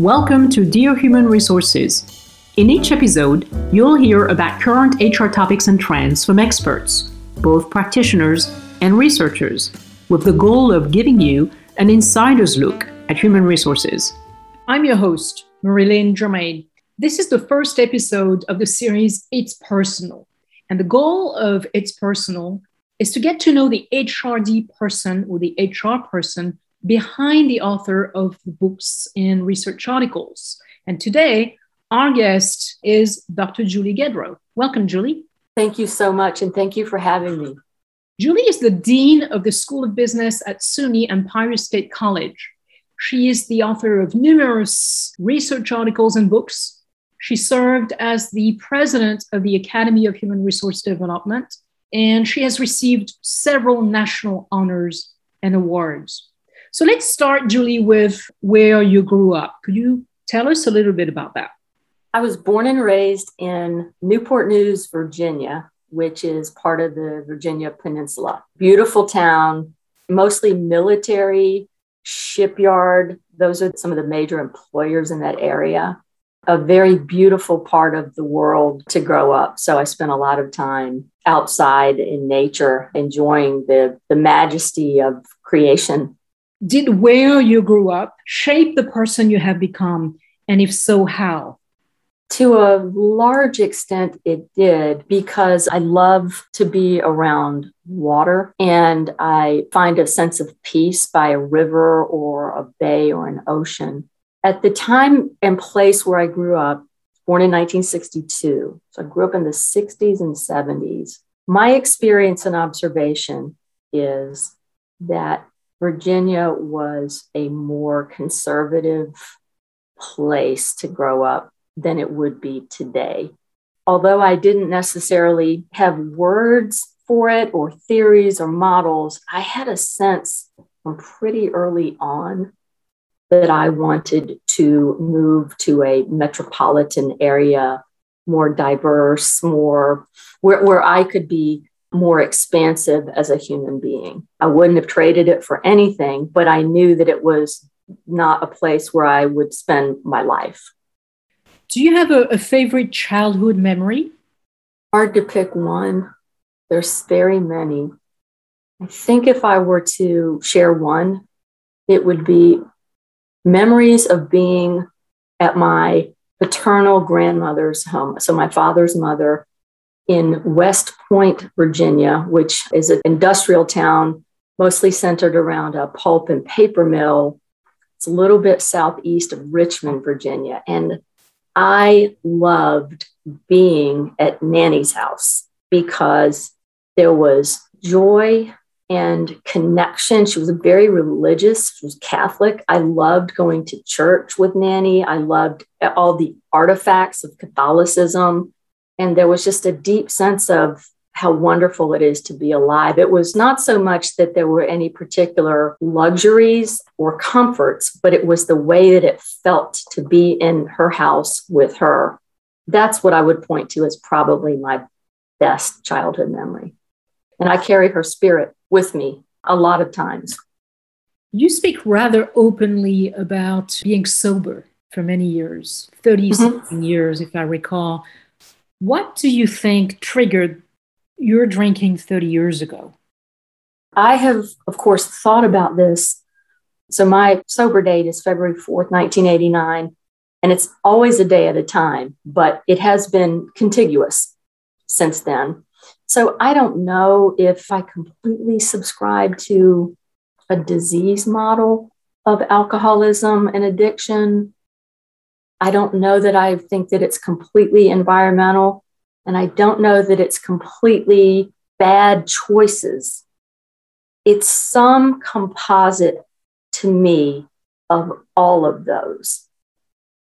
Welcome to Dear Human Resources. In each episode, you'll hear about current HR topics and trends from experts, both practitioners and researchers, with the goal of giving you an insider's look at human resources. I'm your host, Marie-Line Germain. This is the first episode of the series It's Personal. And the goal of It's Personal is to get to know the HRD person or the HR person behind the author of the books and research articles. And today, our guest is Dr. Julie Gedro. Welcome, Julie. Thank you so much, and thank you for having me. Julie is the Dean of the School of Business at SUNY Empire State College. She is the author of numerous research articles and books. She served as the president of the Academy of Human Resource Development, and she has received several national honors and awards. So let's start, Julie, with where you grew up. Could you tell us a little bit about that? I was born and raised in Newport News, Virginia, which is part of the Virginia Peninsula. Beautiful town, mostly military, shipyard. Those are some of the major employers in that area. A very beautiful part of the world to grow up. So I spent a lot of time outside in nature, enjoying the, the majesty of creation did where you grew up shape the person you have become? And if so, how? To a large extent, it did because I love to be around water and I find a sense of peace by a river or a bay or an ocean. At the time and place where I grew up, born in 1962, so I grew up in the 60s and 70s, my experience and observation is that Virginia was a more conservative place to grow up than it would be today. Although I didn't necessarily have words for it or theories or models, I had a sense from pretty early on that I wanted to move to a metropolitan area, more diverse, more where, where I could be more expansive as a human being. I wouldn't have traded it for anything, but I knew that it was not a place where I would spend my life. Do you have a, a favorite childhood memory? Hard to pick one. There's very many. I think if I were to share one, it would be memories of being at my paternal grandmother's home. So, my father's mother in West Point, Virginia, which is an industrial town mostly centered around a pulp and paper mill. It's a little bit southeast of Richmond, Virginia. And I loved being at Nanny's house because there was joy and connection. She was very religious, she was Catholic. I loved going to church with Nanny. I loved all the artifacts of Catholicism and there was just a deep sense of how wonderful it is to be alive. It was not so much that there were any particular luxuries or comforts, but it was the way that it felt to be in her house with her. That's what I would point to as probably my best childhood memory. And I carry her spirit with me a lot of times. You speak rather openly about being sober for many years, 30 mm-hmm. years, if I recall. What do you think triggered your drinking 30 years ago? I have, of course, thought about this. So my sober date is February 4th, 1989, and it's always a day at a time, but it has been contiguous since then. So I don't know if I completely subscribe to a disease model of alcoholism and addiction I don't know that I think that it's completely environmental, and I don't know that it's completely bad choices. It's some composite to me of all of those.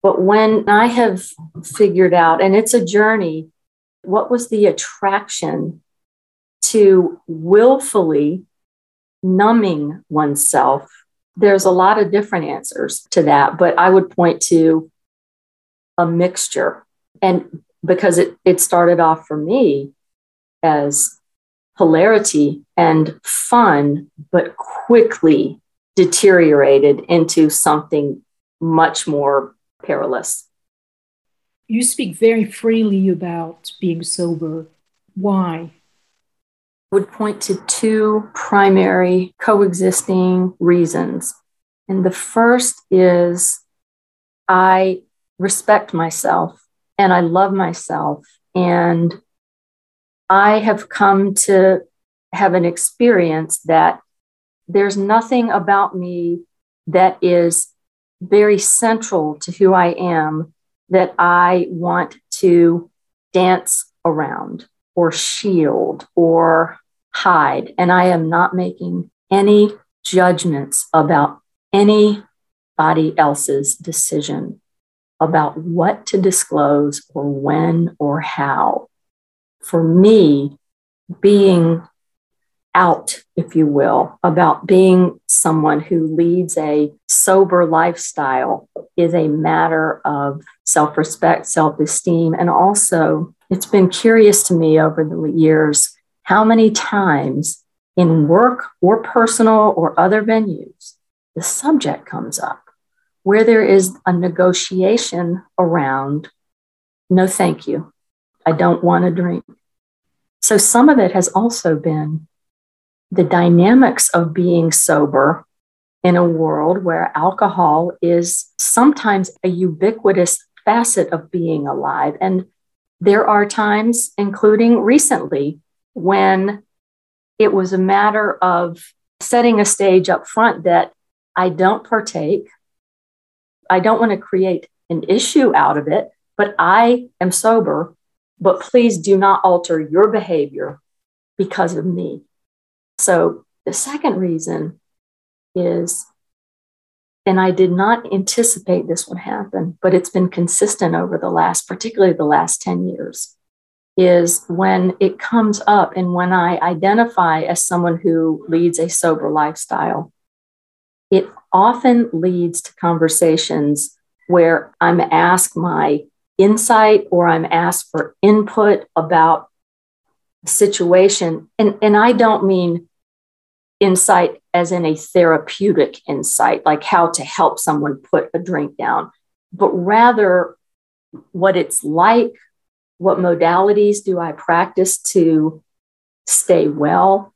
But when I have figured out, and it's a journey, what was the attraction to willfully numbing oneself? There's a lot of different answers to that, but I would point to a mixture. And because it, it started off for me as hilarity and fun, but quickly deteriorated into something much more perilous. You speak very freely about being sober. Why? Would point to two primary coexisting reasons. And the first is I respect myself and I love myself. And I have come to have an experience that there's nothing about me that is very central to who I am that I want to dance around or shield or hide. And I am not making any judgments about anybody else's decision about what to disclose or when or how. For me, being out, if you will, about being someone who leads a sober lifestyle is a matter of self respect, self esteem. And also, it's been curious to me over the years how many times in work or personal or other venues the subject comes up where there is a negotiation around no, thank you. I don't want to drink. So some of it has also been the dynamics of being sober in a world where alcohol is sometimes a ubiquitous facet of being alive. And there are times, including recently, when it was a matter of setting a stage up front that I don't partake. I don't want to create an issue out of it, but I am sober. But please do not alter your behavior because of me. So the second reason is, and I did not anticipate this would happen, but it's been consistent over the last, particularly the last 10 years, is when it comes up and when I identify as someone who leads a sober lifestyle, it often leads to conversations where I'm asked my insight or I'm asked for input about a situation. And, and I don't mean insight as in a therapeutic insight, like how to help someone put a drink down, but rather what it's like, what modalities do I practice to stay well.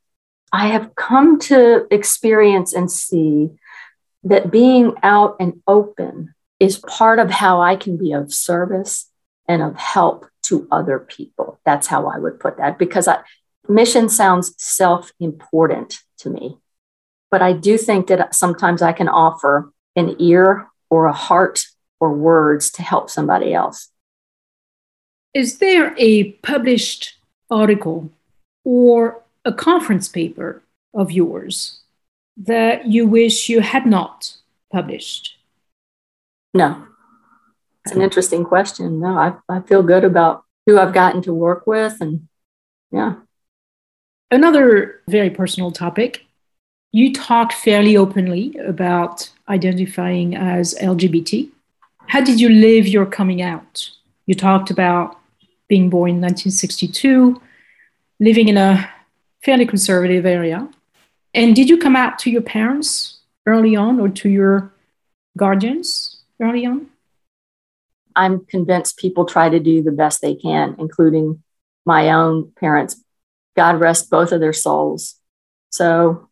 I have come to experience and see that being out and open is part of how I can be of service and of help to other people. That's how I would put that because I, mission sounds self important to me. But I do think that sometimes I can offer an ear or a heart or words to help somebody else. Is there a published article or a conference paper of yours that you wish you had not published? No. It's an interesting question. No, I, I feel good about who I've gotten to work with. And yeah. Another very personal topic. You talked fairly openly about identifying as LGBT. How did you live your coming out? You talked about being born in 1962, living in a fairly conservative area. And did you come out to your parents early on or to your guardians early on? I'm convinced people try to do the best they can, including my own parents. God rest both of their souls. So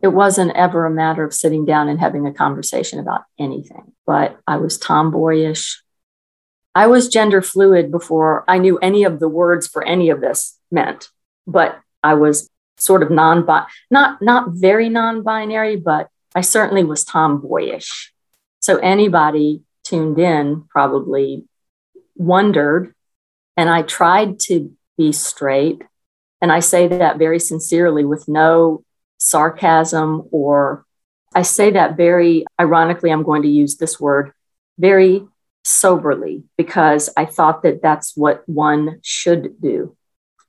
it wasn't ever a matter of sitting down and having a conversation about anything, but I was tomboyish. I was gender fluid before I knew any of the words for any of this meant, but I was sort of non not not very non-binary, but I certainly was tomboyish. So anybody tuned in probably wondered, and I tried to be straight. And I say that very sincerely with no sarcasm or I say that very ironically, I'm going to use this word very soberly because I thought that that's what one should do.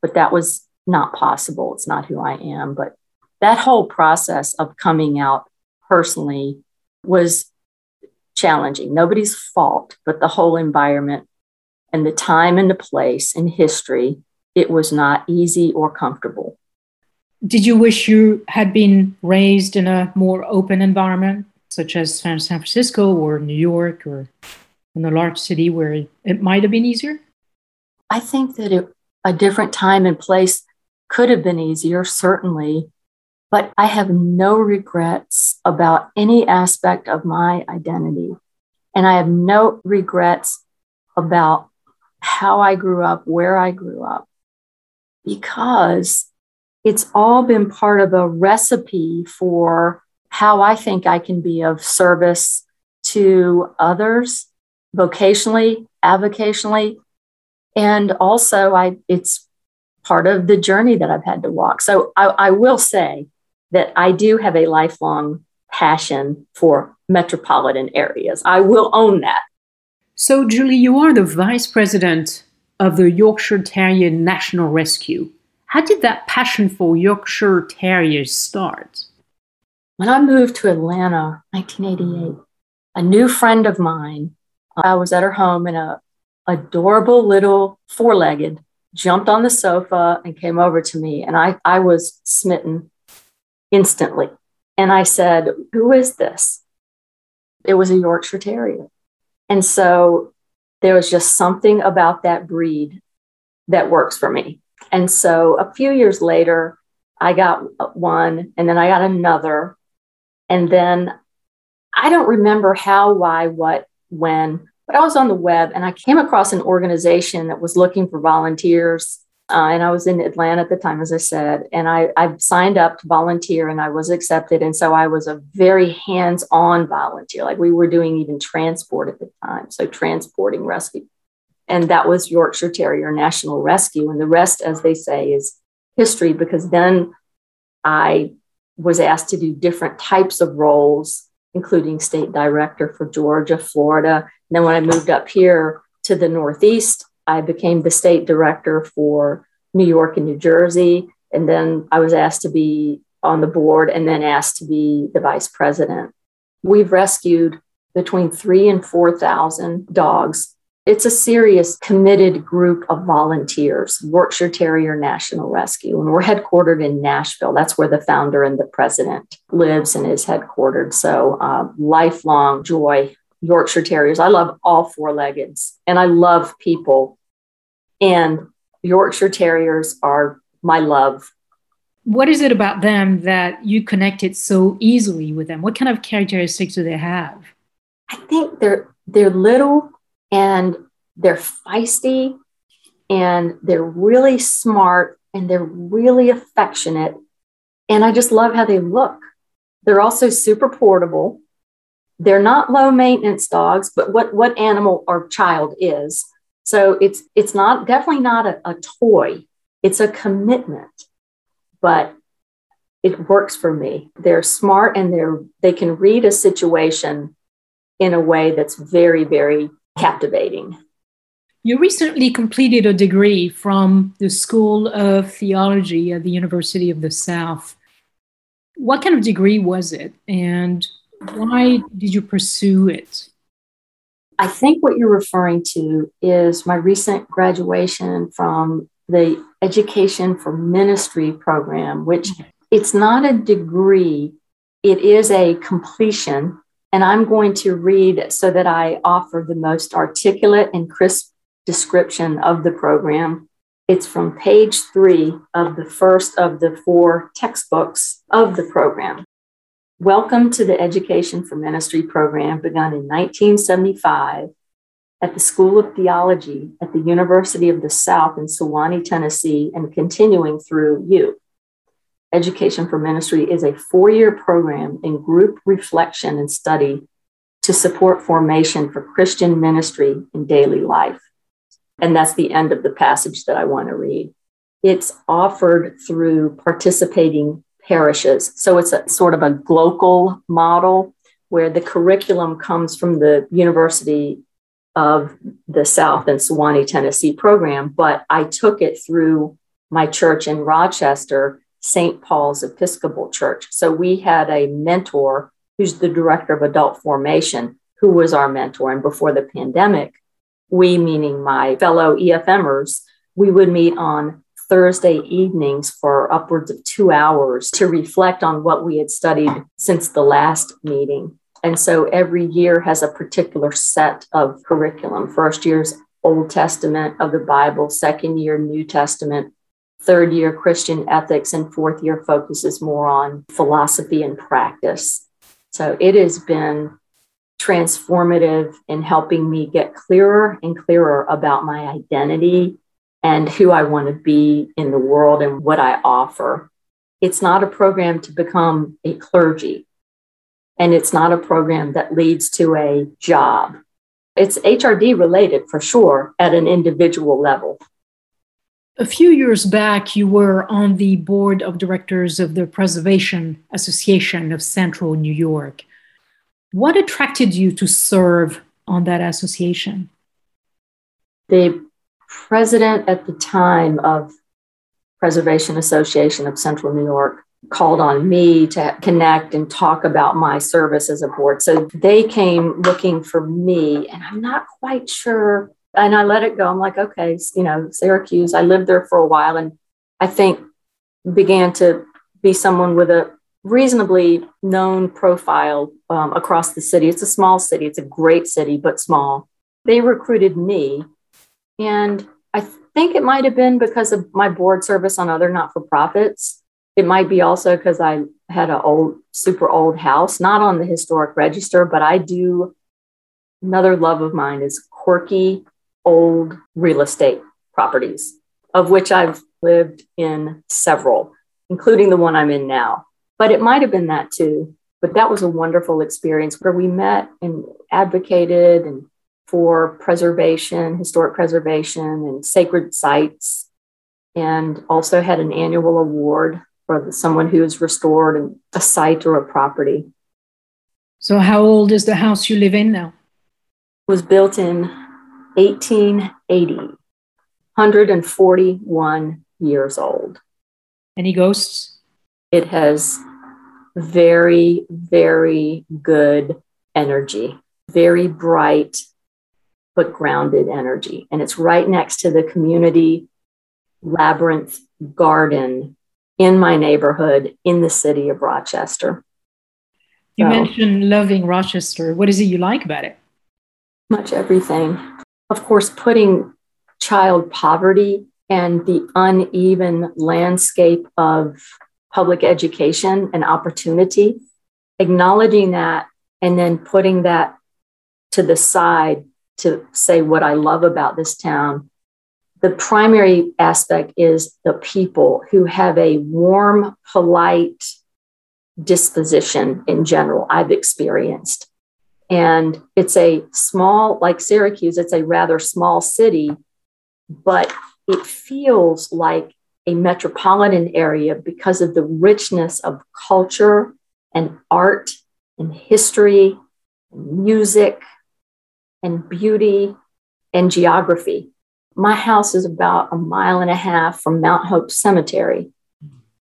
But that was not possible. It's not who I am. But that whole process of coming out personally was challenging. Nobody's fault, but the whole environment and the time and the place and history, it was not easy or comfortable. Did you wish you had been raised in a more open environment, such as San Francisco or New York or in a large city where it might have been easier? I think that it, a different time and place could have been easier, certainly, but I have no regrets about any aspect of my identity. And I have no regrets about how I grew up, where I grew up, because it's all been part of a recipe for how I think I can be of service to others vocationally, avocationally, and also I it's part of the journey that I've had to walk. So I, I will say that I do have a lifelong passion for metropolitan areas. I will own that. So, Julie, you are the vice president of the Yorkshire Terrier National Rescue. How did that passion for Yorkshire Terriers start? When I moved to Atlanta, 1988, a new friend of mine, I was at her home and a adorable little four-legged jumped on the sofa and came over to me and I, I was smitten instantly. And I said, Who is this? It was a Yorkshire Terrier. And so there was just something about that breed that works for me. And so a few years later, I got one and then I got another. And then I don't remember how, why, what, when, but I was on the web and I came across an organization that was looking for volunteers. Uh, and I was in Atlanta at the time, as I said, and I, I signed up to volunteer and I was accepted. And so I was a very hands on volunteer. Like we were doing even transport at the time. So transporting rescue. And that was Yorkshire Terrier National Rescue. And the rest, as they say, is history because then I was asked to do different types of roles, including state director for Georgia, Florida. Then when I moved up here to the Northeast, I became the state director for New York and New Jersey. And then I was asked to be on the board and then asked to be the vice president. We've rescued between three and 4,000 dogs it's a serious, committed group of volunteers, Yorkshire Terrier National Rescue. And we're headquartered in Nashville. That's where the founder and the president lives and is headquartered. So, uh, lifelong joy, Yorkshire Terriers. I love all four leggeds and I love people. And Yorkshire Terriers are my love. What is it about them that you connected so easily with them? What kind of characteristics do they have? I think they're they're little and they're feisty and they're really smart and they're really affectionate. And I just love how they look. They're also super portable. They're not low maintenance dogs, but what, what animal or child is. So it's it's not definitely not a, a toy. It's a commitment, but it works for me. They're smart and they're they can read a situation in a way that's very, very captivating. You recently completed a degree from the School of Theology at the University of the South. What kind of degree was it, and why did you pursue it? I think what you're referring to is my recent graduation from the Education for Ministry program, which it's not a degree, it is a completion and I'm going to read so that I offer the most articulate and crisp description of the program. It's from page three of the first of the four textbooks of the program. Welcome to the Education for Ministry program begun in 1975 at the School of Theology at the University of the South in Sewanee, Tennessee, and continuing through you. Education for Ministry is a four year program in group reflection and study to support formation for Christian ministry in daily life. And that's the end of the passage that I want to read. It's offered through participating parishes. So it's a sort of a global model where the curriculum comes from the University of the South and Sewanee, Tennessee program, but I took it through my church in Rochester St. Paul's Episcopal Church. So we had a mentor who's the director of adult formation, who was our mentor. And before the pandemic, we, meaning my fellow EFMers, we would meet on Thursday evenings for upwards of two hours to reflect on what we had studied since the last meeting. And so every year has a particular set of curriculum. First year's Old Testament of the Bible, second year, New Testament, third year, Christian ethics, and fourth year focuses more on philosophy and practice. So it has been transformative in helping me get clearer and clearer about my identity and who I want to be in the world and what I offer. It's not a program to become a clergy, and it's not a program that leads to a job. It's HRD related for sure at an individual level. A few years back, you were on the board of directors of the Preservation Association of Central New York. What attracted you to serve on that association? The president at the time of Preservation Association of Central New York called on me to connect and talk about my service as a board. So they came looking for me, and I'm not quite sure. And I let it go. I'm like, okay, you know, Syracuse, I lived there for a while and I think began to be someone with a reasonably known profile um, across the city. It's a small city, it's a great city, but small. They recruited me. And I think it might have been because of my board service on other not for profits it might be also because I had an old, super old house, not on the historic register, but I do. Another love of mine is quirky old real estate properties, of which I've lived in several, including the one I'm in now. But it might have been that too. But that was a wonderful experience where we met and advocated and for preservation, historic preservation, and sacred sites, and also had an annual award for someone who has restored a site or a property. So, how old is the house you live in now? It was built in 1880, 141 years old. Any ghosts? It has very, very good energy, very bright, but grounded energy. And it's right next to the community labyrinth garden in my neighborhood in the city of Rochester. You so, mentioned loving Rochester. What is it you like about it? Much everything. Of course, putting child poverty and the uneven landscape of public education and opportunity, acknowledging that and then putting that to the side to say what I love about this town the primary aspect is the people who have a warm, polite disposition in general, I've experienced. And it's a small, like Syracuse, it's a rather small city, but it feels like a metropolitan area because of the richness of culture and art and history and music and beauty and geography my house is about a mile and a half from Mount Hope Cemetery.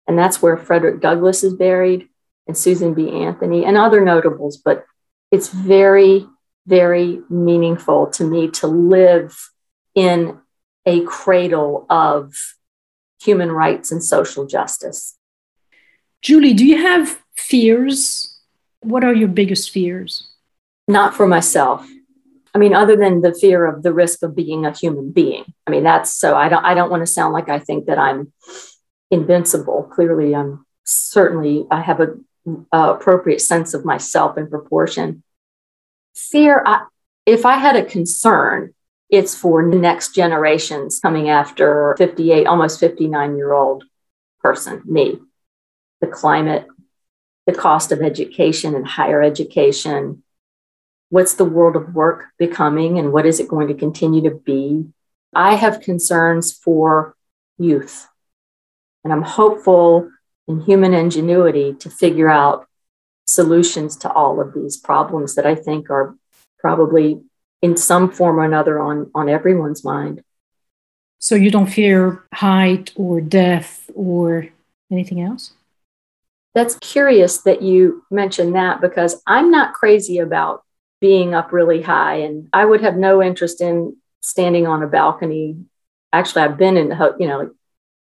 And that's where Frederick Douglass is buried and Susan B. Anthony and other notables. But it's very, very meaningful to me to live in a cradle of human rights and social justice. Julie, do you have fears? What are your biggest fears? Not for myself. I mean, other than the fear of the risk of being a human being. I mean, that's so I don't I don't want to sound like I think that I'm invincible. Clearly, I'm certainly I have a, a appropriate sense of myself in proportion. Fear, I, if I had a concern, it's for next generations coming after 58, almost 59 year old person, me. The climate, the cost of education and higher education, What's the world of work becoming and what is it going to continue to be? I have concerns for youth, and I'm hopeful in human ingenuity to figure out solutions to all of these problems that I think are probably in some form or another on, on everyone's mind. So you don't fear height or death or anything else? That's curious that you mentioned that because I'm not crazy about being up really high. And I would have no interest in standing on a balcony. Actually, I've been in, you know,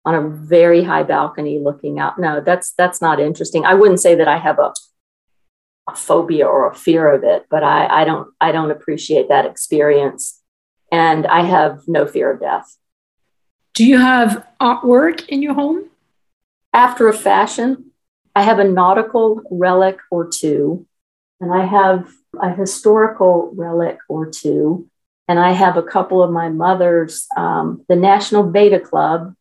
on a very high balcony looking out. No, that's that's not interesting. I wouldn't say that I have a a phobia or a fear of it, but I, I don't I don't appreciate that experience. And I have no fear of death. Do you have artwork in your home? After a fashion, I have a nautical relic or two, and I have a historical relic or two, and I have a couple of my mother's, um, the National Beta Club.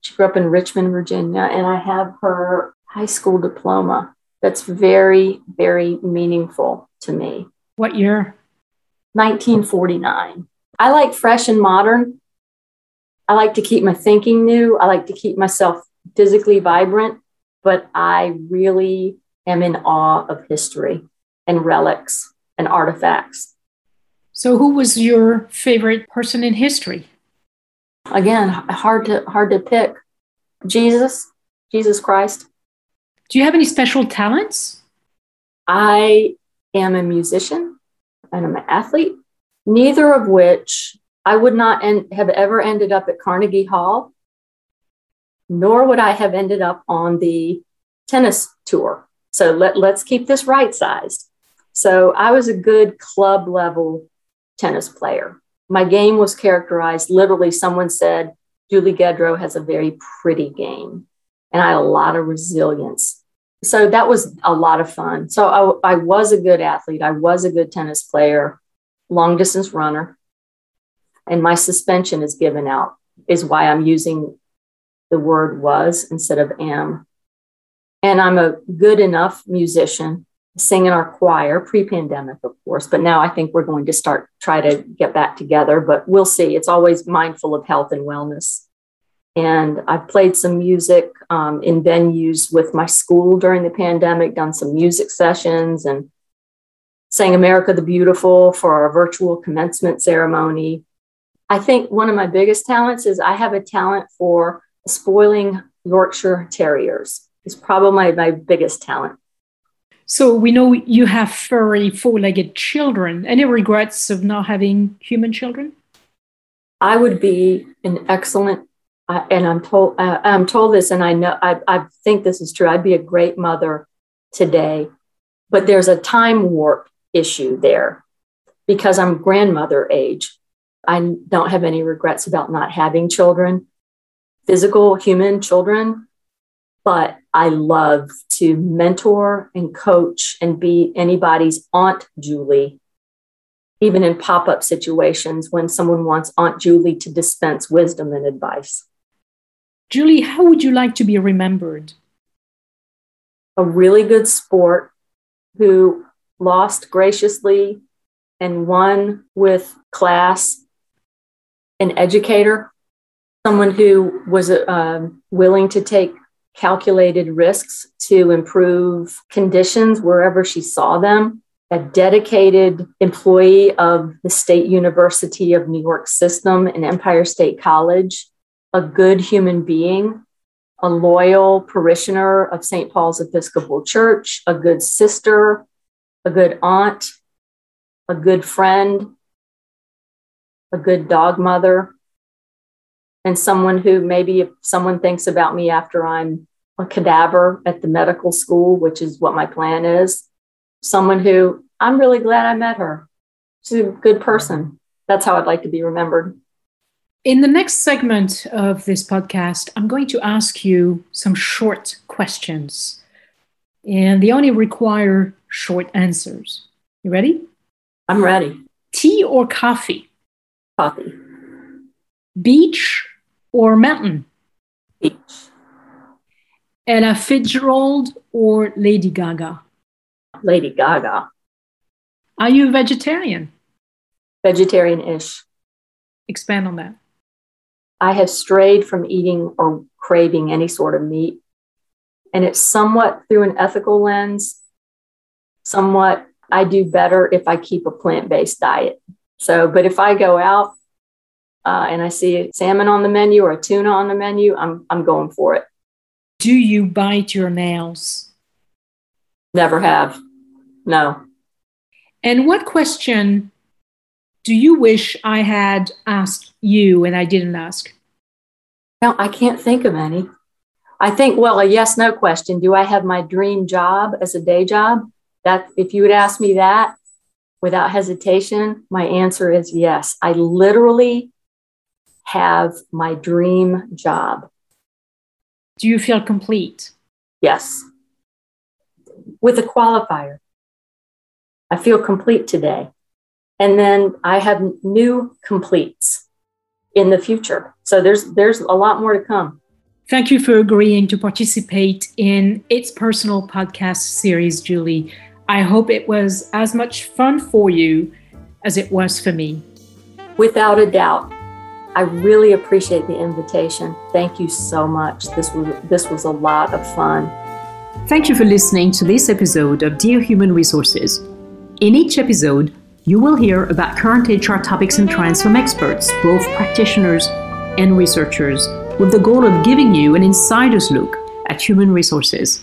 She grew up in Richmond, Virginia, and I have her high school diploma. That's very, very meaningful to me. What year? 1949. I like fresh and modern. I like to keep my thinking new. I like to keep myself physically vibrant, but I really am in awe of history and relics and artifacts. So, who was your favorite person in history? Again, hard to hard to pick. Jesus, Jesus Christ. Do you have any special talents? I am a musician and I'm an athlete, neither of which I would not end, have ever ended up at Carnegie Hall, nor would I have ended up on the tennis tour. So let, let's keep this right sized. So I was a good club level tennis player. My game was characterized literally, someone said, Julie Gedro has a very pretty game. And I had a lot of resilience so that was a lot of fun. So I, I was a good athlete. I was a good tennis player, long distance runner. And my suspension is given out, is why I'm using the word was instead of am. And I'm a good enough musician, sing in our choir, pre pandemic, of course. But now I think we're going to start, try to get back together, but we'll see. It's always mindful of health and wellness. And I've played some music um, in venues with my school during the pandemic, done some music sessions, and sang America the Beautiful for our virtual commencement ceremony. I think one of my biggest talents is I have a talent for spoiling Yorkshire Terriers. It's probably my, my biggest talent. So we know you have furry, four-legged children. Any regrets of not having human children? I would be an excellent I, and I'm told uh, I'm told this, and I know I, I think this is true. I'd be a great mother today, but there's a time warp issue there because I'm grandmother age. I don't have any regrets about not having children, physical human children, but I love to mentor and coach and be anybody's Aunt Julie, even in pop up situations when someone wants Aunt Julie to dispense wisdom and advice. Julie, how would you like to be remembered? A really good sport who lost graciously and won with class, an educator, someone who was uh, willing to take calculated risks to improve conditions wherever she saw them, a dedicated employee of the State University of New York system and Empire State College, a good human being, a loyal parishioner of St. Paul's Episcopal Church, a good sister, a good aunt, a good friend, a good dog mother, and someone who maybe if someone thinks about me after I'm a cadaver at the medical school, which is what my plan is, someone who I'm really glad I met her. She's a good person. That's how I'd like to be remembered. In the next segment of this podcast, I'm going to ask you some short questions, and they only require short answers. You ready? I'm ready. Tea or coffee? Coffee. Beach or mountain? Beach. Ella Fitzgerald or Lady Gaga? Lady Gaga. Are you a vegetarian? Vegetarian ish. Expand on that. I have strayed from eating or craving any sort of meat. And it's somewhat through an ethical lens, somewhat I do better if I keep a plant based diet. So, but if I go out uh, and I see salmon on the menu or a tuna on the menu, I'm, I'm going for it. Do you bite your nails? Never have. No. And what question do you wish I had asked you and I didn't ask? No, I can't think of any. I think, well, a yes no question. Do I have my dream job as a day job? That if you would ask me that without hesitation, my answer is yes. I literally have my dream job. Do you feel complete? Yes. With a qualifier. I feel complete today. And then I have new completes in the future. So there's there's a lot more to come. Thank you for agreeing to participate in its personal podcast series, Julie. I hope it was as much fun for you as it was for me. Without a doubt. I really appreciate the invitation. Thank you so much. This was this was a lot of fun. Thank you for listening to this episode of Dear Human Resources. In each episode, you will hear about current HR topics and trends from experts, both practitioners and researchers, with the goal of giving you an insider's look at human resources.